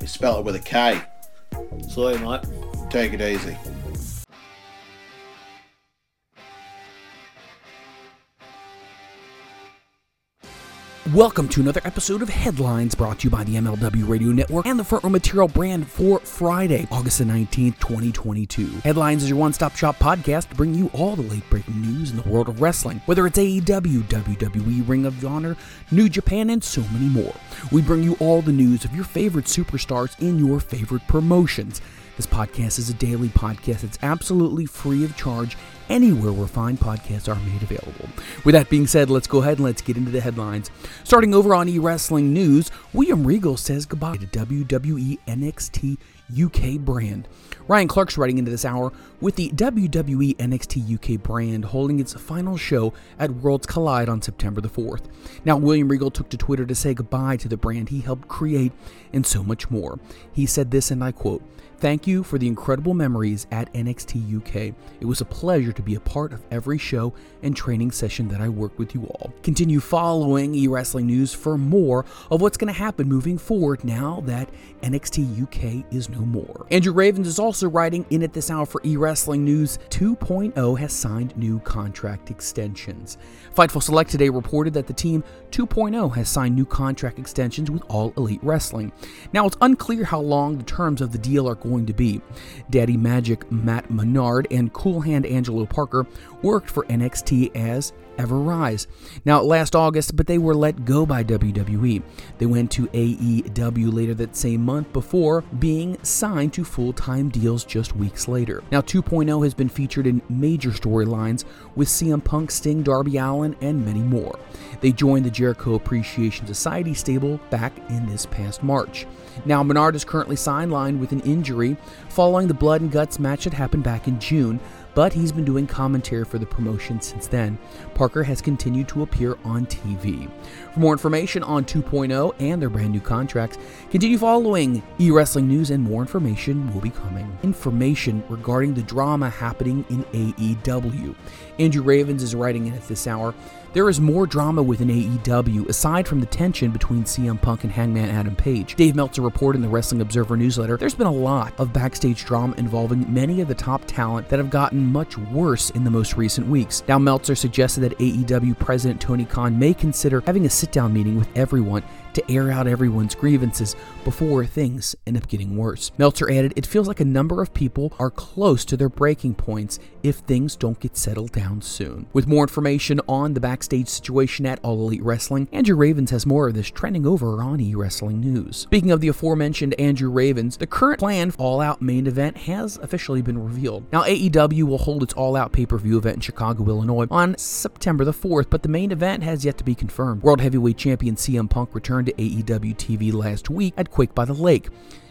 We spell it with a K. So, mate. Take it easy. Welcome to another episode of Headlines brought to you by the MLW Radio Network and the Front Row Material brand for Friday, August the 19th, 2022. Headlines is your one stop shop podcast to bring you all the late breaking news in the world of wrestling, whether it's AEW, WWE, Ring of Honor, New Japan, and so many more. We bring you all the news of your favorite superstars in your favorite promotions. This podcast is a daily podcast that's absolutely free of charge anywhere where fine podcasts are made available. With that being said, let's go ahead and let's get into the headlines. Starting over on e-wrestling news, William Regal says goodbye to WWE NXT UK brand. Ryan Clark's writing into this hour with the WWE NXT UK brand holding its final show at Worlds Collide on September the 4th. Now, William Regal took to Twitter to say goodbye to the brand he helped create and so much more. He said this, and I quote, Thank you for the incredible memories at NXT UK. It was a pleasure to be a part of every show and training session that I worked with you all. Continue following e-wrestling news for more of what's going to happen moving forward now that NXT UK is no more. Andrew Ravens is also writing in at this hour for e-wrestling news 2.0 has signed new contract extensions. Fightful Select today reported that the team 2.0 has signed new contract extensions with All Elite Wrestling. Now, it's unclear how long the terms of the deal are going to be. Daddy Magic Matt Menard and Cool Hand Angelo Parker worked for NXT as Ever Rise. Now, last August, but they were let go by WWE. They went to AEW later that same month before being signed to full time deals just weeks later. Now, 2.0 has been featured in major storylines with CM Punk, Sting, Darby Allin, and many more. They joined the Jericho Appreciation Society stable back in this past March. Now, Menard is currently sidelined with an injury following the blood and guts match that happened back in June, but he's been doing commentary for the promotion since then. Parker has continued to appear on TV. For more information on 2.0 and their brand new contracts, continue following e wrestling news and more information will be coming. Information regarding the drama happening in AEW. Andrew Ravens is writing in at this hour. There is more drama within AEW aside from the tension between CM Punk and Hangman Adam Page. Dave Meltzer reported in the Wrestling Observer newsletter there's been a lot of backstage drama involving many of the top talent that have gotten much worse in the most recent weeks. Now, Meltzer suggested that AEW President Tony Khan may consider having a sit down meeting with everyone to air out everyone's grievances before things end up getting worse. Meltzer added, It feels like a number of people are close to their breaking points if things don't get settled down soon. With more information on the backstage situation at All Elite Wrestling, Andrew Ravens has more of this trending over on E Wrestling News. Speaking of the aforementioned Andrew Ravens, the current plan for All Out main event has officially been revealed. Now, AEW will hold its All Out pay per view event in Chicago, Illinois on September the 4th, but the main event has yet to be confirmed. World Heavyweight Champion CM Punk returned to AEW TV last week at Quake by the Lake.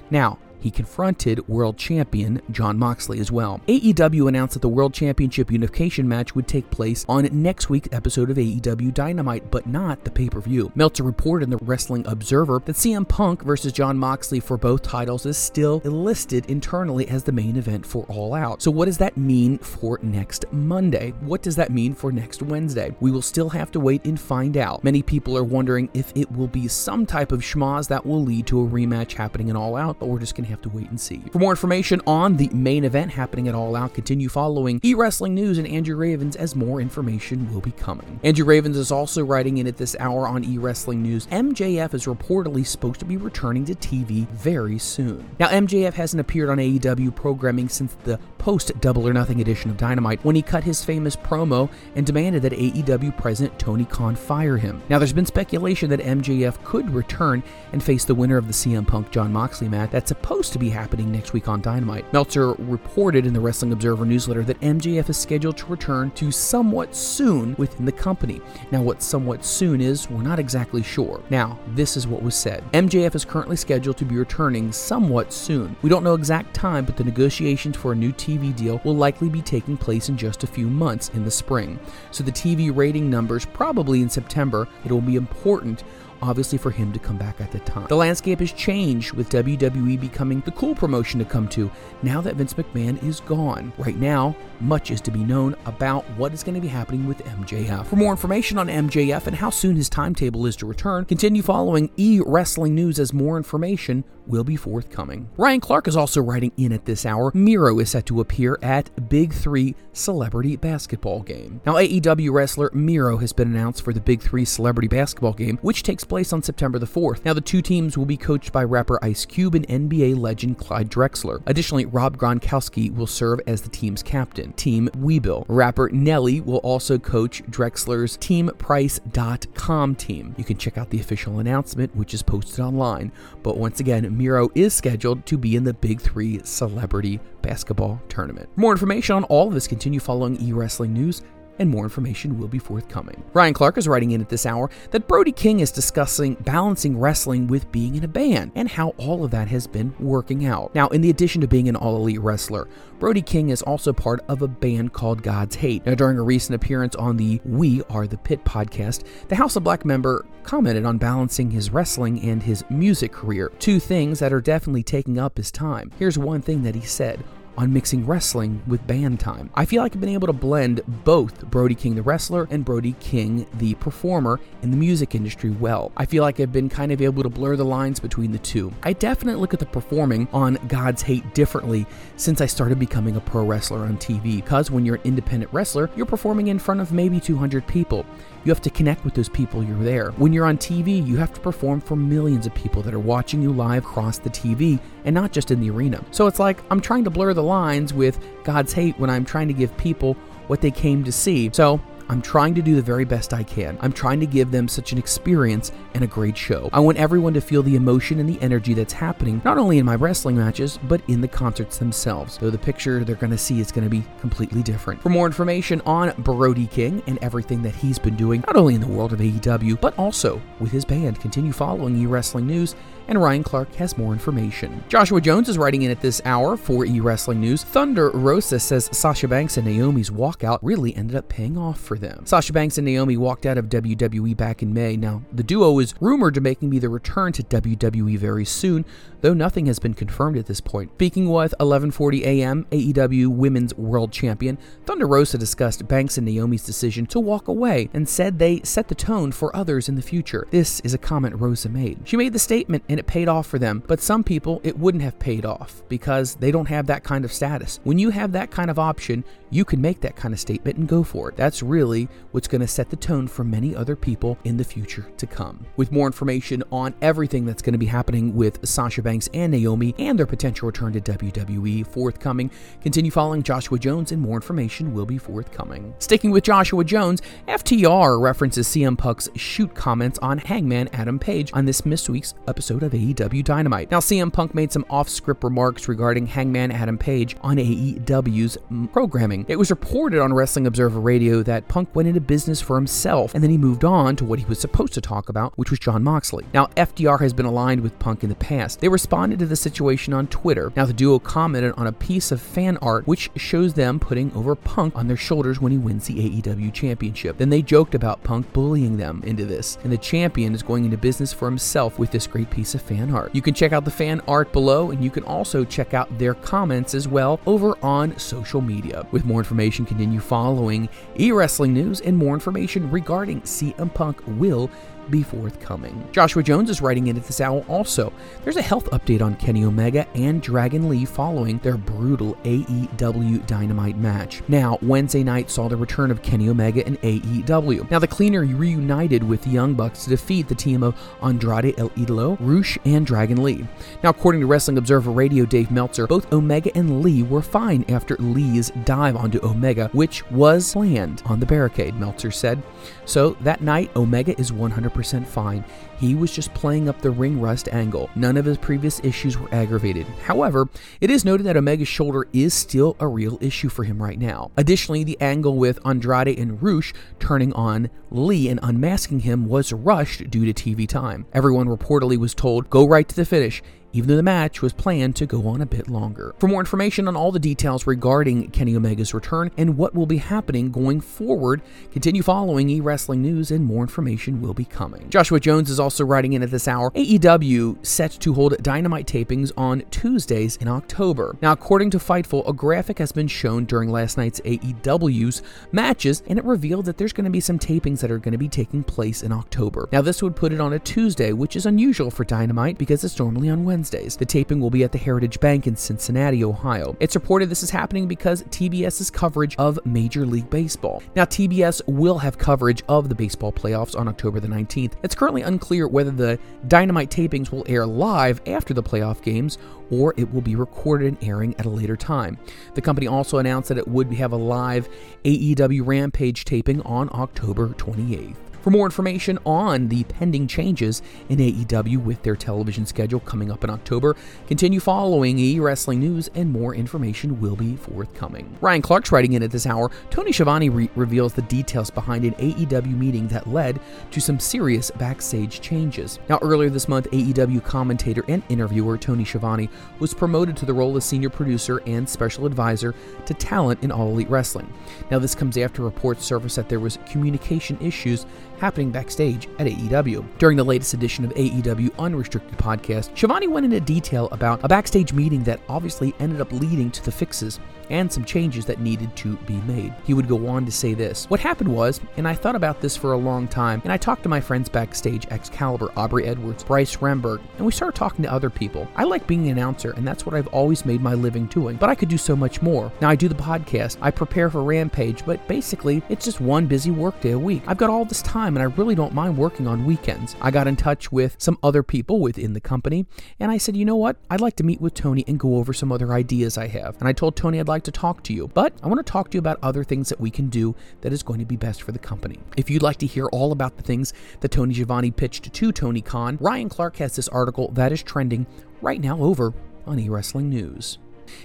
Now, he confronted world champion Jon Moxley as well. AEW announced that the World Championship Unification match would take place on next week's episode of AEW Dynamite, but not the pay per view. Meltzer reported in the Wrestling Observer that CM Punk versus Jon Moxley for both titles is still listed internally as the main event for All Out. So, what does that mean for next Monday? What does that mean for next Wednesday? We will still have to wait and find out. Many people are wondering if it will be some type of schmoz that will lead to a rematch happening in All Out, we're just going have to wait and see. For more information on the main event happening at All Out, continue following e wrestling news and Andrew Ravens as more information will be coming. Andrew Ravens is also writing in at this hour on e wrestling news. MJF is reportedly supposed to be returning to TV very soon. Now, MJF hasn't appeared on AEW programming since the post Double or Nothing edition of Dynamite when he cut his famous promo and demanded that AEW president Tony Khan fire him. Now, there's been speculation that MJF could return and face the winner of the CM Punk Jon Moxley match that's supposed to be happening next week on Dynamite. Meltzer reported in the Wrestling Observer newsletter that MJF is scheduled to return to somewhat soon within the company. Now, what somewhat soon is, we're not exactly sure. Now, this is what was said MJF is currently scheduled to be returning somewhat soon. We don't know exact time, but the negotiations for a new TV deal will likely be taking place in just a few months in the spring. So, the TV rating numbers probably in September, it will be important obviously for him to come back at the time. The landscape has changed with WWE becoming the cool promotion to come to now that Vince McMahon is gone. Right now, much is to be known about what is going to be happening with MJF. For more information on MJF and how soon his timetable is to return, continue following E Wrestling News as more information will be forthcoming. Ryan Clark is also writing in at this hour. Miro is set to appear at Big 3 Celebrity Basketball Game. Now, AEW wrestler Miro has been announced for the Big 3 Celebrity Basketball Game, which takes place on September the 4th. Now, the two teams will be coached by rapper Ice Cube and NBA legend Clyde Drexler. Additionally, Rob Gronkowski will serve as the team's captain, Team Weebill. Rapper Nelly will also coach Drexler's TeamPrice.com team. You can check out the official announcement, which is posted online. But once again, Miro is scheduled to be in the Big Three Celebrity Basketball Tournament. For more information on all of this, continue following e wrestling news and more information will be forthcoming. Ryan Clark is writing in at this hour that Brody King is discussing balancing wrestling with being in a band and how all of that has been working out. Now, in the addition to being an all elite wrestler, Brody King is also part of a band called God's Hate. Now, during a recent appearance on the We Are the Pit podcast, the House of Black member commented on balancing his wrestling and his music career, two things that are definitely taking up his time. Here's one thing that he said on mixing wrestling with band time. I feel like I've been able to blend both Brody King the wrestler and Brody King the performer in the music industry well. I feel like I've been kind of able to blur the lines between the two. I definitely look at the performing on God's Hate differently since I started becoming a pro wrestler on TV because when you're an independent wrestler, you're performing in front of maybe 200 people. You have to connect with those people you're there. When you're on TV, you have to perform for millions of people that are watching you live across the TV and not just in the arena. So it's like I'm trying to blur the lines with God's hate when I'm trying to give people what they came to see. So I'm trying to do the very best I can. I'm trying to give them such an experience and a great show. I want everyone to feel the emotion and the energy that's happening, not only in my wrestling matches, but in the concerts themselves. Though the picture they're going to see is going to be completely different. For more information on Brody King and everything that he's been doing, not only in the world of AEW, but also with his band, continue following E Wrestling News and Ryan Clark has more information. Joshua Jones is writing in at this hour for E Wrestling News. Thunder Rosa says Sasha Banks and Naomi's walkout really ended up paying off for them. Sasha Banks and Naomi walked out of WWE back in May. Now, the duo is rumored to making me the return to WWE very soon, though nothing has been confirmed at this point. Speaking with 11:40 a.m. AEW Women's World Champion, Thunder Rosa discussed Banks and Naomi's decision to walk away and said they set the tone for others in the future. This is a comment Rosa made. She made the statement and it paid off for them, but some people it wouldn't have paid off because they don't have that kind of status. When you have that kind of option, you can make that kind of statement and go for it. That's really what's going to set the tone for many other people in the future to come. With more information on everything that's going to be happening with Sasha Banks and Naomi and their potential return to WWE forthcoming, continue following Joshua Jones and more information will be forthcoming. Sticking with Joshua Jones, FTR references CM Punk's shoot comments on Hangman Adam Page on this missed week's episode of AEW Dynamite. Now, CM Punk made some off script remarks regarding Hangman Adam Page on AEW's programming. It was reported on Wrestling Observer Radio that Punk went into business for himself and then he moved on to what he was supposed to talk about, which was Jon Moxley. Now, FTR has been aligned with Punk in the past. They responded to the situation on Twitter. Now, the duo commented on a piece of fan art which shows them putting over Punk on their shoulders when he wins the AEW championship. Then they joked about Punk bullying them into this, and the champion is going into business for himself with this great piece of fan art. You can check out the fan art below, and you can also check out their comments as well over on social media. With more information, continue following e wrestling news and more information regarding CM Punk will be forthcoming. Joshua Jones is writing in at this hour also. There's a health update on Kenny Omega and Dragon Lee following their brutal AEW Dynamite match. Now, Wednesday night saw the return of Kenny Omega and AEW. Now, the Cleaner reunited with the Young Bucks to defeat the team of Andrade El Idolo, Rush, and Dragon Lee. Now, according to Wrestling Observer Radio Dave Meltzer, both Omega and Lee were fine after Lee's dive onto Omega, which was planned on the barricade, Meltzer said. So that night, Omega is 100% fine. He was just playing up the ring rust angle. None of his previous issues were aggravated. However, it is noted that Omega's shoulder is still a real issue for him right now. Additionally, the angle with Andrade and Rush turning on Lee and unmasking him was rushed due to TV time. Everyone reportedly was told, go right to the finish even though the match was planned to go on a bit longer. For more information on all the details regarding Kenny Omega's return and what will be happening going forward, continue following e wrestling news and more information will be coming. Joshua Jones is also writing in at this hour AEW set to hold dynamite tapings on Tuesdays in October. Now, according to Fightful, a graphic has been shown during last night's AEW's matches, and it revealed that there's going to be some tapings that are going to be taking place in October. Now, this would put it on a Tuesday, which is unusual for Dynamite because it's normally on Wednesdays. The taping will be at the Heritage Bank in Cincinnati, Ohio. It's reported this is happening because TBS's coverage of Major League Baseball. Now, TBS will have coverage of the baseball playoffs on October the 19th. It's currently unclear whether the Dynamite tapings will air live after the playoff games or it will be recorded and airing at a later time. The company also announced that it would have a live AEW Rampage taping on October 28th. For more information on the pending changes in AEW with their television schedule coming up in October, continue following E Wrestling News and more information will be forthcoming. Ryan Clark's writing in at this hour. Tony Schiavone re- reveals the details behind an AEW meeting that led to some serious backstage changes. Now, earlier this month, AEW commentator and interviewer Tony Schiavone was promoted to the role of senior producer and special advisor to talent in All Elite Wrestling. Now, this comes after reports surfaced that there was communication issues happening backstage at AEW. During the latest edition of AEW Unrestricted podcast, Schiavone went into detail about a backstage meeting that obviously ended up leading to the fixes and some changes that needed to be made. He would go on to say this What happened was, and I thought about this for a long time, and I talked to my friends backstage Excalibur, Aubrey Edwards, Bryce Remsburg, and we started talking to other people. I like being an announcer, and that's what I've always made my living doing, but I could do so much more. Now, I do the podcast, I prepare for Rampage, but basically, it's just one busy workday a week. I've got all this time, and I really don't mind working on weekends. I got in touch with some other people within the company, and I said, you know what? I'd like to meet with Tony and go over some other ideas I have. And I told Tony I'd like to talk to you, but I want to talk to you about other things that we can do that is going to be best for the company. If you'd like to hear all about the things that Tony Schiavone pitched to Tony Khan, Ryan Clark has this article that is trending right now over on eWrestling News.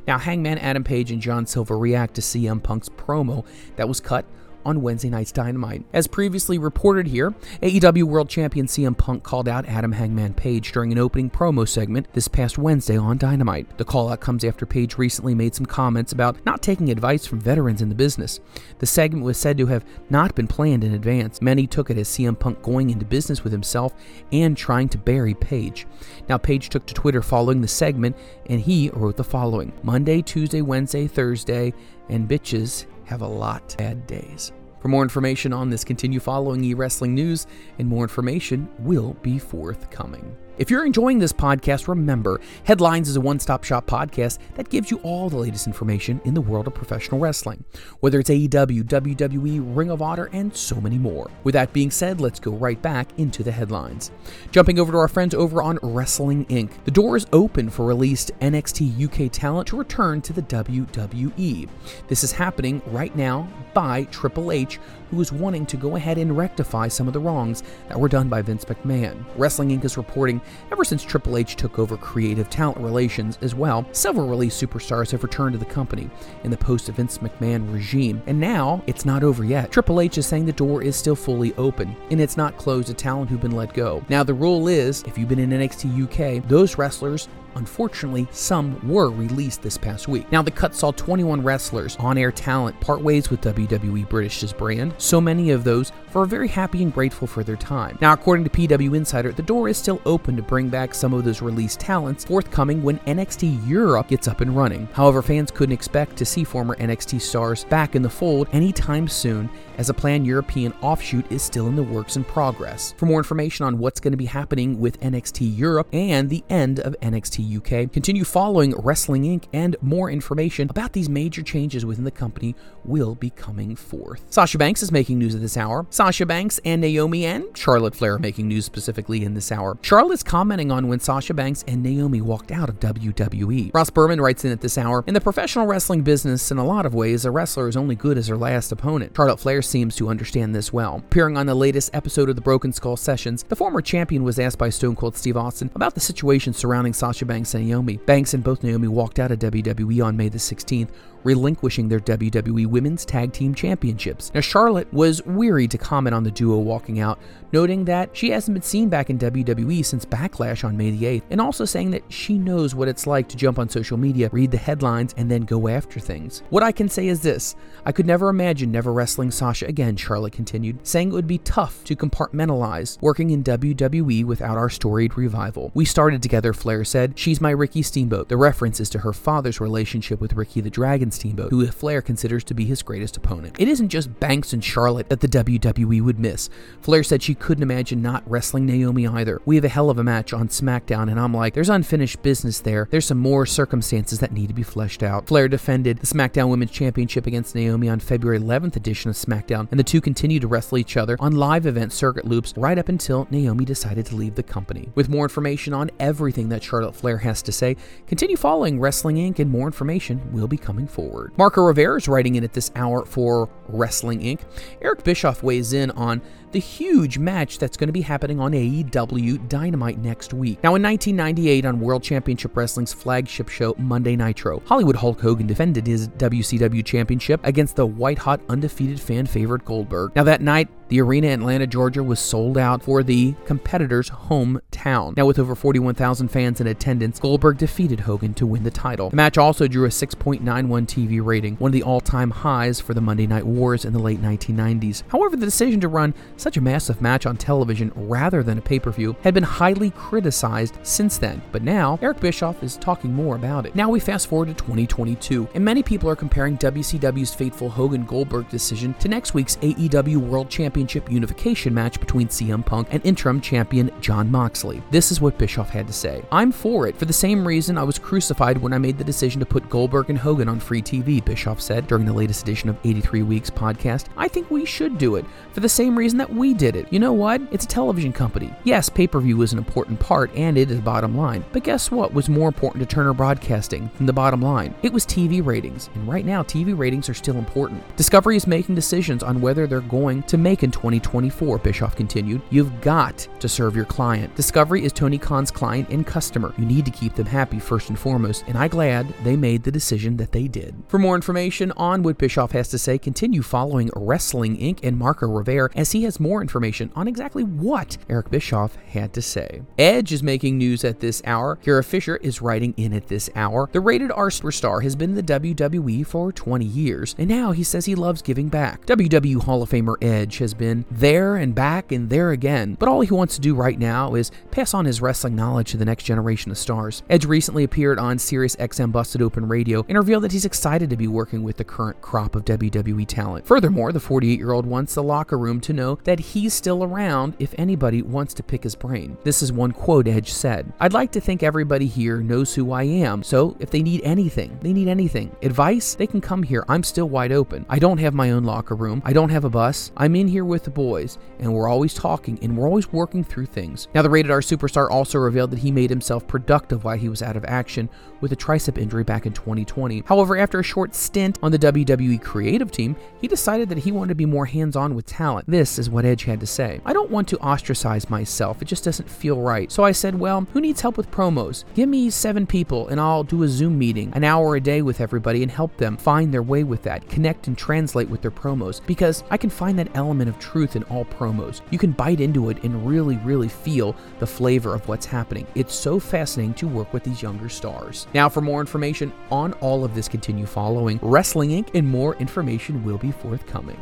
Now, Hangman Adam Page and John Silver react to CM Punk's promo that was cut on Wednesday night's Dynamite. As previously reported here, AEW World Champion CM Punk called out Adam Hangman Page during an opening promo segment this past Wednesday on Dynamite. The call out comes after Page recently made some comments about not taking advice from veterans in the business. The segment was said to have not been planned in advance. Many took it as CM Punk going into business with himself and trying to bury Page. Now, Page took to Twitter following the segment and he wrote the following Monday, Tuesday, Wednesday, Thursday, and bitches have a lot bad days. For more information on this, continue following e wrestling news, and more information will be forthcoming. If you're enjoying this podcast, remember Headlines is a one stop shop podcast that gives you all the latest information in the world of professional wrestling, whether it's AEW, WWE, Ring of Honor, and so many more. With that being said, let's go right back into the headlines. Jumping over to our friends over on Wrestling Inc., the door is open for released NXT UK talent to return to the WWE. This is happening right now by Triple H, who is wanting to go ahead and rectify some of the wrongs that were done by Vince McMahon. Wrestling Inc. is reporting ever since Triple H took over creative talent relations as well, several release superstars have returned to the company in the post Vince McMahon regime. And now it's not over yet. Triple H is saying the door is still fully open and it's not closed to talent who've been let go. Now, the rule is if you've been in NXT UK, those wrestlers Unfortunately, some were released this past week. Now, the cut saw 21 wrestlers on air talent part ways with WWE British's brand, so many of those for very happy and grateful for their time. Now, according to PW Insider, the door is still open to bring back some of those released talents forthcoming when NXT Europe gets up and running. However, fans couldn't expect to see former NXT stars back in the fold anytime soon, as a planned European offshoot is still in the works and progress. For more information on what's going to be happening with NXT Europe and the end of NXT UK, continue following Wrestling Inc. and more information about these major changes within the company will be coming forth. Sasha Banks is making news at this hour. Sasha Banks and Naomi and Charlotte Flair are making news specifically in this hour. Charlotte's commenting on when Sasha Banks and Naomi walked out of WWE. Ross Berman writes in at this hour In the professional wrestling business, in a lot of ways, a wrestler is only good as her last opponent. Charlotte Flair seems to understand this well. Appearing on the latest episode of the Broken Skull Sessions, the former champion was asked by Stone Cold Steve Austin about the situation surrounding Sasha Banks and Naomi. Banks and both Naomi walked out of WWE on May the 16th, relinquishing their WWE Women's Tag Team Championships. Now, Charlotte was weary to comment on the duo walking out, noting that she hasn't been seen back in WWE since Backlash on May the 8th, and also saying that she knows what it's like to jump on social media, read the headlines, and then go after things. What I can say is this I could never imagine never wrestling Sasha again, Charlotte continued, saying it would be tough to compartmentalize working in WWE without our storied revival. We started together, Flair said. She's my Ricky Steamboat. The reference is to her father's relationship with Ricky the Dragon Steamboat, who Flair considers to be his greatest opponent. It isn't just Banks and Charlotte that the WWE would miss. Flair said she couldn't imagine not wrestling Naomi either. We have a hell of a match on SmackDown, and I'm like, there's unfinished business there. There's some more circumstances that need to be fleshed out. Flair defended the SmackDown Women's Championship against Naomi on February 11th edition of SmackDown, and the two continued to wrestle each other on live event circuit loops right up until Naomi decided to leave the company. With more information on everything that Charlotte Flair has to say, continue following Wrestling Inc., and more information will be coming forward. Marco Rivera is writing in at this hour for Wrestling Inc. Eric Bischoff weighs in on the huge match that's going to be happening on AEW Dynamite next week. Now, in 1998, on World Championship Wrestling's flagship show, Monday Nitro, Hollywood Hulk Hogan defended his WCW championship against the white hot undefeated fan favorite Goldberg. Now, that night, the arena in Atlanta, Georgia was sold out for the competitor's hometown. Now, with over 41,000 fans in attendance, Goldberg defeated Hogan to win the title. The match also drew a 6.91 TV rating, one of the all time highs for the Monday Night Wars in the late 1990s. However, the decision to run such a massive match on television rather than a pay per view had been highly criticized since then. But now, Eric Bischoff is talking more about it. Now we fast forward to 2022, and many people are comparing WCW's fateful Hogan Goldberg decision to next week's AEW World Championship unification match between CM Punk and interim champion Jon Moxley. This is what Bischoff had to say. I'm for it for the same reason I was crucified when I made the decision to put Goldberg and Hogan on free TV, Bischoff said during the latest edition of 83 Weeks podcast. I think we should do it for the same reason that we did it. You know what? It's a television company. Yes, pay per view is an important part and it is bottom line. But guess what was more important to Turner Broadcasting than the bottom line? It was TV ratings. And right now, TV ratings are still important. Discovery is making decisions on whether they're going to make in 2024, Bischoff continued. You've got to serve your client. Discovery is Tony Khan's client and customer. You need to keep them happy first and foremost, and I'm glad they made the decision that they did. For more information on what Bischoff has to say, continue following Wrestling Inc. and Marco Rivera as he has more information on exactly what Eric Bischoff had to say. Edge is making news at this hour. Kara Fisher is writing in at this hour. The rated R superstar has been in the WWE for 20 years, and now he says he loves giving back. WWE Hall of Famer Edge has been there and back and there again, but all he wants to do right now is pass on his wrestling knowledge to the next generation of stars. Edge recently appeared on Sirius XM Busted Open Radio and revealed that he's excited to be working with the current crop of WWE talent. Furthermore, the 48 year old wants the locker room to know that he's still around if anybody wants to pick his brain. This is one quote Edge said I'd like to think everybody here knows who I am, so if they need anything, they need anything. Advice, they can come here. I'm still wide open. I don't have my own locker room, I don't have a bus. I'm in here with the boys, and we're always talking and we're always working through things. Now, the rated R superstar also revealed that he made himself productive while he was out of action with a tricep injury back in 2020. However, after a short stint on the WWE creative team, he decided that he wanted to be more hands on with talent. This is what Edge had to say. I don't want to ostracize myself, it just doesn't feel right. So I said, well, who needs help with promos? Give me seven people and I'll do a Zoom meeting, an hour a day with everybody, and help them find their way with that, connect and translate with their promos, because I can find that element of truth in all promos. You can bite into it and really, really feel the flavor of what's happening. It's so fascinating to work with these younger stars. Now, for more information on all of this, continue following Wrestling Inc., and more information will be forthcoming.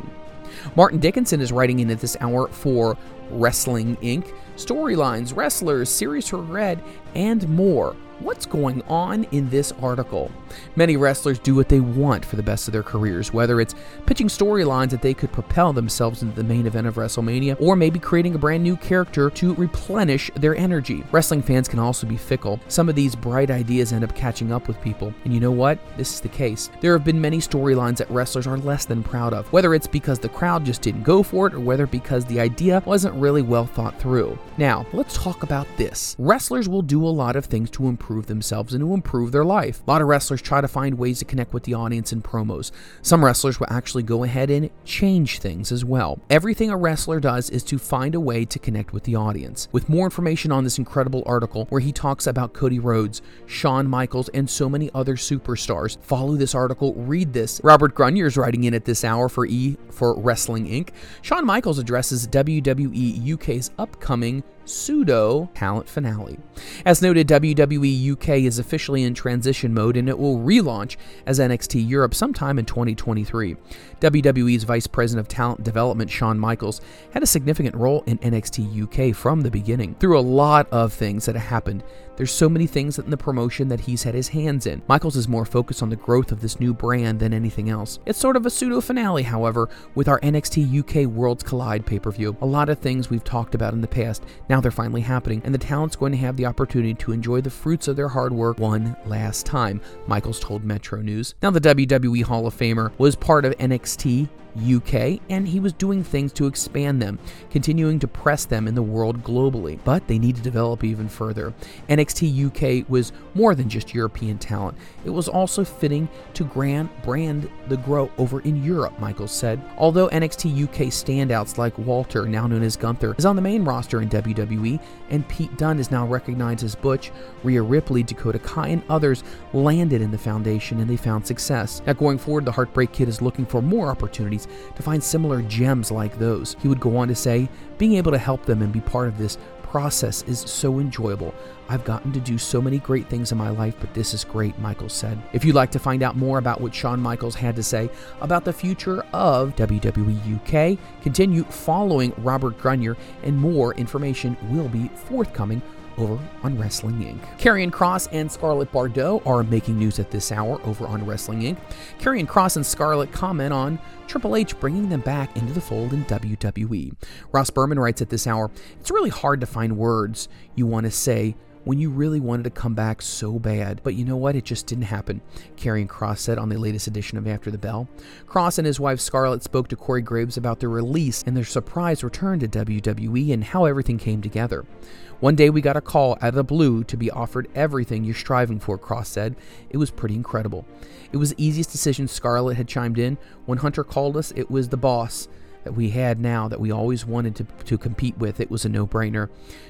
Martin Dickinson is writing in at this hour for Wrestling Inc., storylines, wrestlers, serious regret, and more. What's going on in this article? Many wrestlers do what they want for the best of their careers, whether it's pitching storylines that they could propel themselves into the main event of WrestleMania, or maybe creating a brand new character to replenish their energy. Wrestling fans can also be fickle. Some of these bright ideas end up catching up with people, and you know what? This is the case. There have been many storylines that wrestlers are less than proud of, whether it's because the crowd just didn't go for it, or whether because the idea wasn't really well thought through. Now, let's talk about this. Wrestlers will do a lot of things to improve themselves and to improve their life. A lot of wrestlers try to find ways to connect with the audience in promos. Some wrestlers will actually go ahead and change things as well. Everything a wrestler does is to find a way to connect with the audience. With more information on this incredible article where he talks about Cody Rhodes, Shawn Michaels, and so many other superstars, follow this article, read this. Robert Grunier is writing in at this hour for E for Wrestling Inc. Shawn Michaels addresses WWE UK's upcoming pseudo talent finale. As noted, WWE UK is officially in transition mode and it will relaunch as NXT Europe sometime in 2023. WWE's Vice President of Talent Development, Shawn Michaels, had a significant role in NXT UK from the beginning. Through a lot of things that have happened, there's so many things in the promotion that he's had his hands in. Michaels is more focused on the growth of this new brand than anything else. It's sort of a pseudo finale, however, with our NXT UK Worlds Collide pay per view. A lot of things we've talked about in the past, now they're finally happening, and the talent's going to have the opportunity to enjoy the fruits of their hard work one last time, Michaels told Metro News. Now, the WWE Hall of Famer was part of NXT XT UK, and he was doing things to expand them, continuing to press them in the world globally. But they need to develop even further. NXT UK was more than just European talent, it was also fitting to grand brand the grow over in Europe, Michaels said. Although NXT UK standouts like Walter, now known as Gunther, is on the main roster in WWE, and Pete Dunne is now recognized as Butch, Rhea Ripley, Dakota Kai, and others landed in the foundation and they found success. Now, going forward, the Heartbreak Kid is looking for more opportunities to find similar gems like those. He would go on to say, being able to help them and be part of this process is so enjoyable. I've gotten to do so many great things in my life, but this is great, Michael said. If you'd like to find out more about what Shawn Michaels had to say about the future of WWE UK, continue following Robert Grunier, and more information will be forthcoming over on Wrestling Inc. Karrion Kross and Scarlett Bordeaux are making news at this hour over on Wrestling Inc. Karrion Kross and Scarlett comment on Triple H bringing them back into the fold in WWE. Ross Berman writes at this hour, It's really hard to find words you want to say when you really wanted to come back so bad. But you know what? It just didn't happen, Karrion Kross said on the latest edition of After the Bell. Kross and his wife Scarlett spoke to Corey Graves about their release and their surprise return to WWE and how everything came together. One day we got a call out of the blue to be offered everything you're striving for, Kross said. It was pretty incredible. It was the easiest decision Scarlett had chimed in. When Hunter called us, it was the boss. That we had now that we always wanted to, to compete with. It was a no brainer.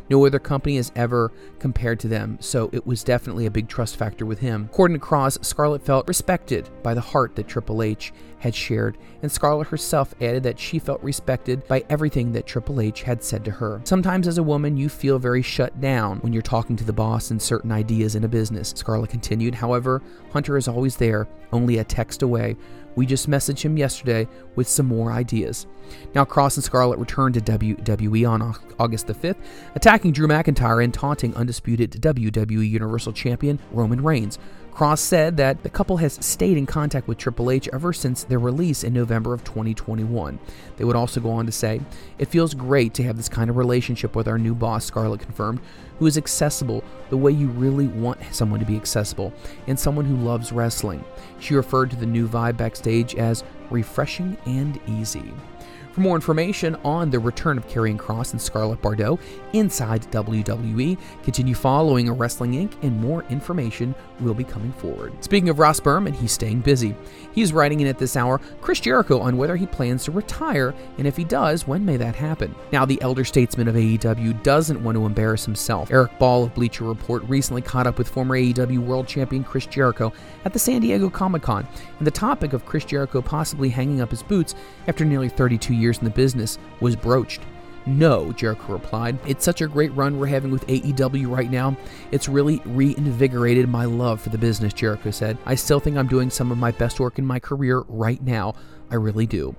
No other company has ever compared to them, so it was definitely a big trust factor with him. According to Kross, Scarlett felt respected by the heart that Triple H had shared, and Scarlett herself added that she felt respected by everything that Triple H had said to her. Sometimes, as a woman, you feel very shut down when you're talking to the boss and certain ideas in a business. Scarlett continued, however, Hunter is always there, only a text away. We just messaged him yesterday with some more ideas. Now, Kross and Scarlett returned to WWE on August the 5th, attacking Drew McIntyre and taunting undisputed WWE Universal Champion Roman Reigns. Kross said that the couple has stayed in contact with Triple H ever since their release in November of 2021. They would also go on to say, It feels great to have this kind of relationship with our new boss, Scarlett confirmed, who is accessible the way you really want someone to be accessible, and someone who loves wrestling. She referred to the new vibe backstage as refreshing and easy. For more information on the return of Karrion Kross and Scarlett Bordeaux inside WWE, continue following Wrestling Inc., and more information will be coming forward. Speaking of Ross Berman, he's staying busy. He's writing in at this hour Chris Jericho on whether he plans to retire, and if he does, when may that happen? Now, the elder statesman of AEW doesn't want to embarrass himself. Eric Ball of Bleacher Report recently caught up with former AEW World Champion Chris Jericho at the San Diego Comic Con, and the topic of Chris Jericho possibly hanging up his boots after nearly 32 years in the business was broached. No, Jericho replied. It's such a great run we're having with AEW right now. It's really reinvigorated my love for the business, Jericho said. I still think I'm doing some of my best work in my career right now. I really do.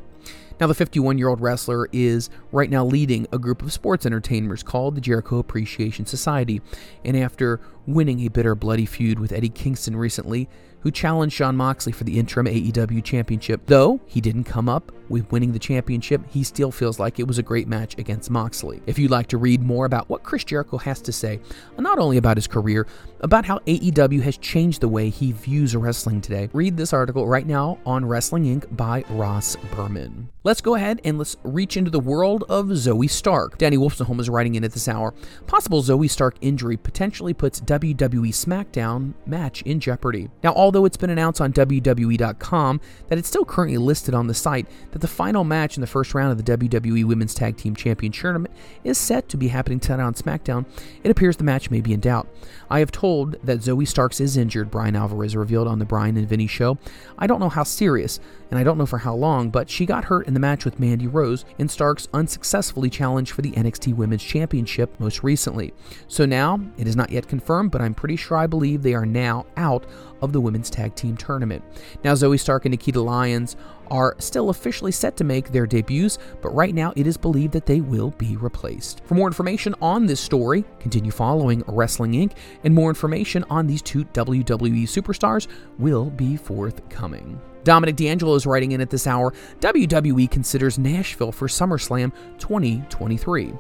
Now, the 51 year old wrestler is right now leading a group of sports entertainers called the Jericho Appreciation Society. And after winning a bitter, bloody feud with Eddie Kingston recently, who challenged Jon Moxley for the interim AEW championship. Though he didn't come up with winning the championship, he still feels like it was a great match against Moxley. If you'd like to read more about what Chris Jericho has to say, not only about his career, about how AEW has changed the way he views wrestling today, read this article right now on Wrestling Inc. by Ross Berman. Let's go ahead and let's reach into the world of Zoey Stark. Danny Wolfenholm is writing in at this hour. Possible Zoey Stark injury potentially puts WWE SmackDown match in jeopardy. Now, although it's been announced on WWE.com that it's still currently listed on the site that the final match in the first round of the WWE Women's Tag Team Champion Tournament is set to be happening tonight on SmackDown, it appears the match may be in doubt. I have told that Zoey Starks is injured, Bryan Alvarez revealed on the Bryan and Vinny show. I don't know how serious, and I don't know for how long, but she got hurt in the match with Mandy Rose, and Starks unsuccessfully challenged for the NXT Women's Championship most recently. So now, it is not yet confirmed, but I'm pretty sure I believe they are now out of the Women's Tag Team Tournament. Now, Zoey Stark and Nikita Lyons are still officially set to make their debuts, but right now it is believed that they will be replaced. For more information on this story, continue following Wrestling Inc., and more information on these two WWE superstars will be forthcoming. Dominic D'Angelo is writing in at this hour WWE considers Nashville for SummerSlam 2023.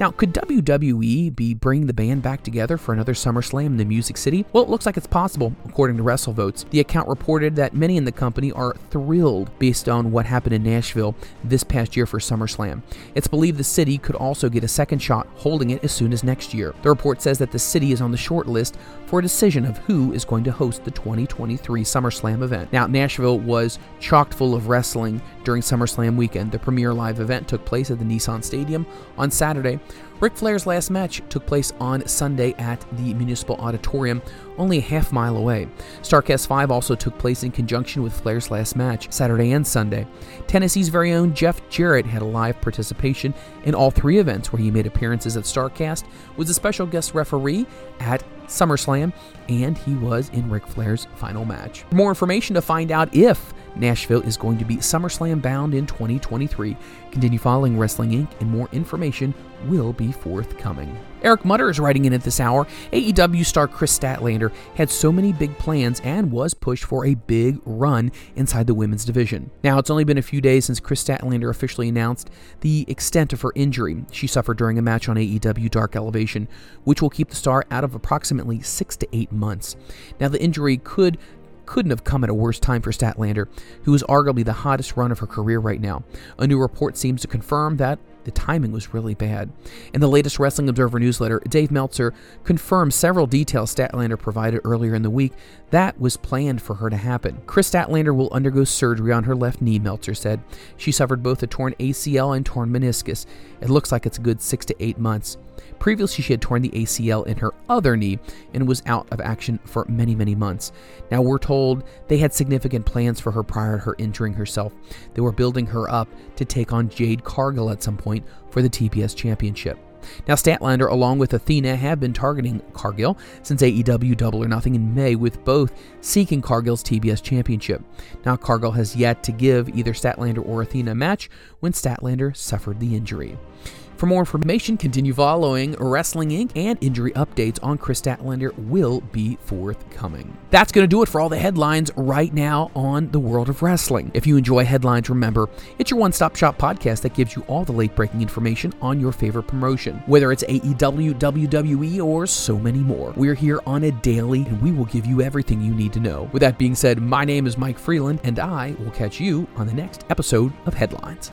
Now, could WWE be bringing the band back together for another SummerSlam in the Music City? Well, it looks like it's possible, according to WrestleVotes. The account reported that many in the company are thrilled based on what happened in Nashville this past year for SummerSlam. It's believed the city could also get a second shot holding it as soon as next year. The report says that the city is on the short list for a decision of who is going to host the 2023 SummerSlam event. Now, Nashville was chocked full of wrestling during SummerSlam weekend. The premier live event took place at the Nissan Stadium on Saturday. Ric Flair's last match took place on Sunday at the Municipal Auditorium, only a half mile away. Starrcast 5 also took place in conjunction with Flair's last match, Saturday and Sunday. Tennessee's very own Jeff Jarrett had a live participation in all three events where he made appearances at Starrcast, was a special guest referee at SummerSlam, and he was in Ric Flair's final match. For more information to find out if Nashville is going to be SummerSlam bound in 2023. Continue following Wrestling Inc., and more information will be forthcoming. Eric Mutter is writing in at this hour. AEW star Kris Statlander had so many big plans and was pushed for a big run inside the women's division. Now, it's only been a few days since Kris Statlander officially announced the extent of her injury she suffered during a match on AEW Dark Elevation, which will keep the star out of approximately six to eight months. Now, the injury could couldn't have come at a worse time for Statlander, who is arguably the hottest run of her career right now. A new report seems to confirm that the timing was really bad. In the latest Wrestling Observer newsletter, Dave Meltzer confirmed several details Statlander provided earlier in the week that was planned for her to happen. Kris Statlander will undergo surgery on her left knee, Meltzer said. She suffered both a torn ACL and torn meniscus. It looks like it's a good six to eight months. Previously, she had torn the ACL in her other knee and was out of action for many, many months. Now, we're told they had significant plans for her prior to her injuring herself. They were building her up to take on Jade Cargill at some point for the TBS Championship. Now, Statlander, along with Athena, have been targeting Cargill since AEW Double or Nothing in May, with both seeking Cargill's TBS championship. Now, Cargill has yet to give either Statlander or Athena a match when Statlander suffered the injury. For more information, continue following Wrestling Inc. and injury updates on Kris Statlander will be forthcoming. That's going to do it for all the headlines right now on the world of wrestling. If you enjoy headlines, remember, it's your one stop shop podcast that gives you all the late breaking information on your favorite promotion, whether it's AEW, WWE, or so many more. We're here on a daily and we will give you everything you need to know. With that being said, my name is Mike Freland and I will catch you on the next episode of Headlines.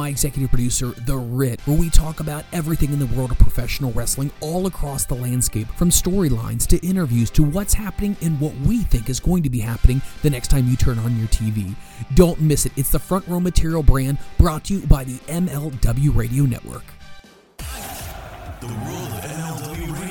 my executive producer, The Rit, where we talk about everything in the world of professional wrestling all across the landscape, from storylines to interviews to what's happening and what we think is going to be happening the next time you turn on your TV. Don't miss it. It's the Front Row Material brand brought to you by the MLW Radio Network. The world of MLW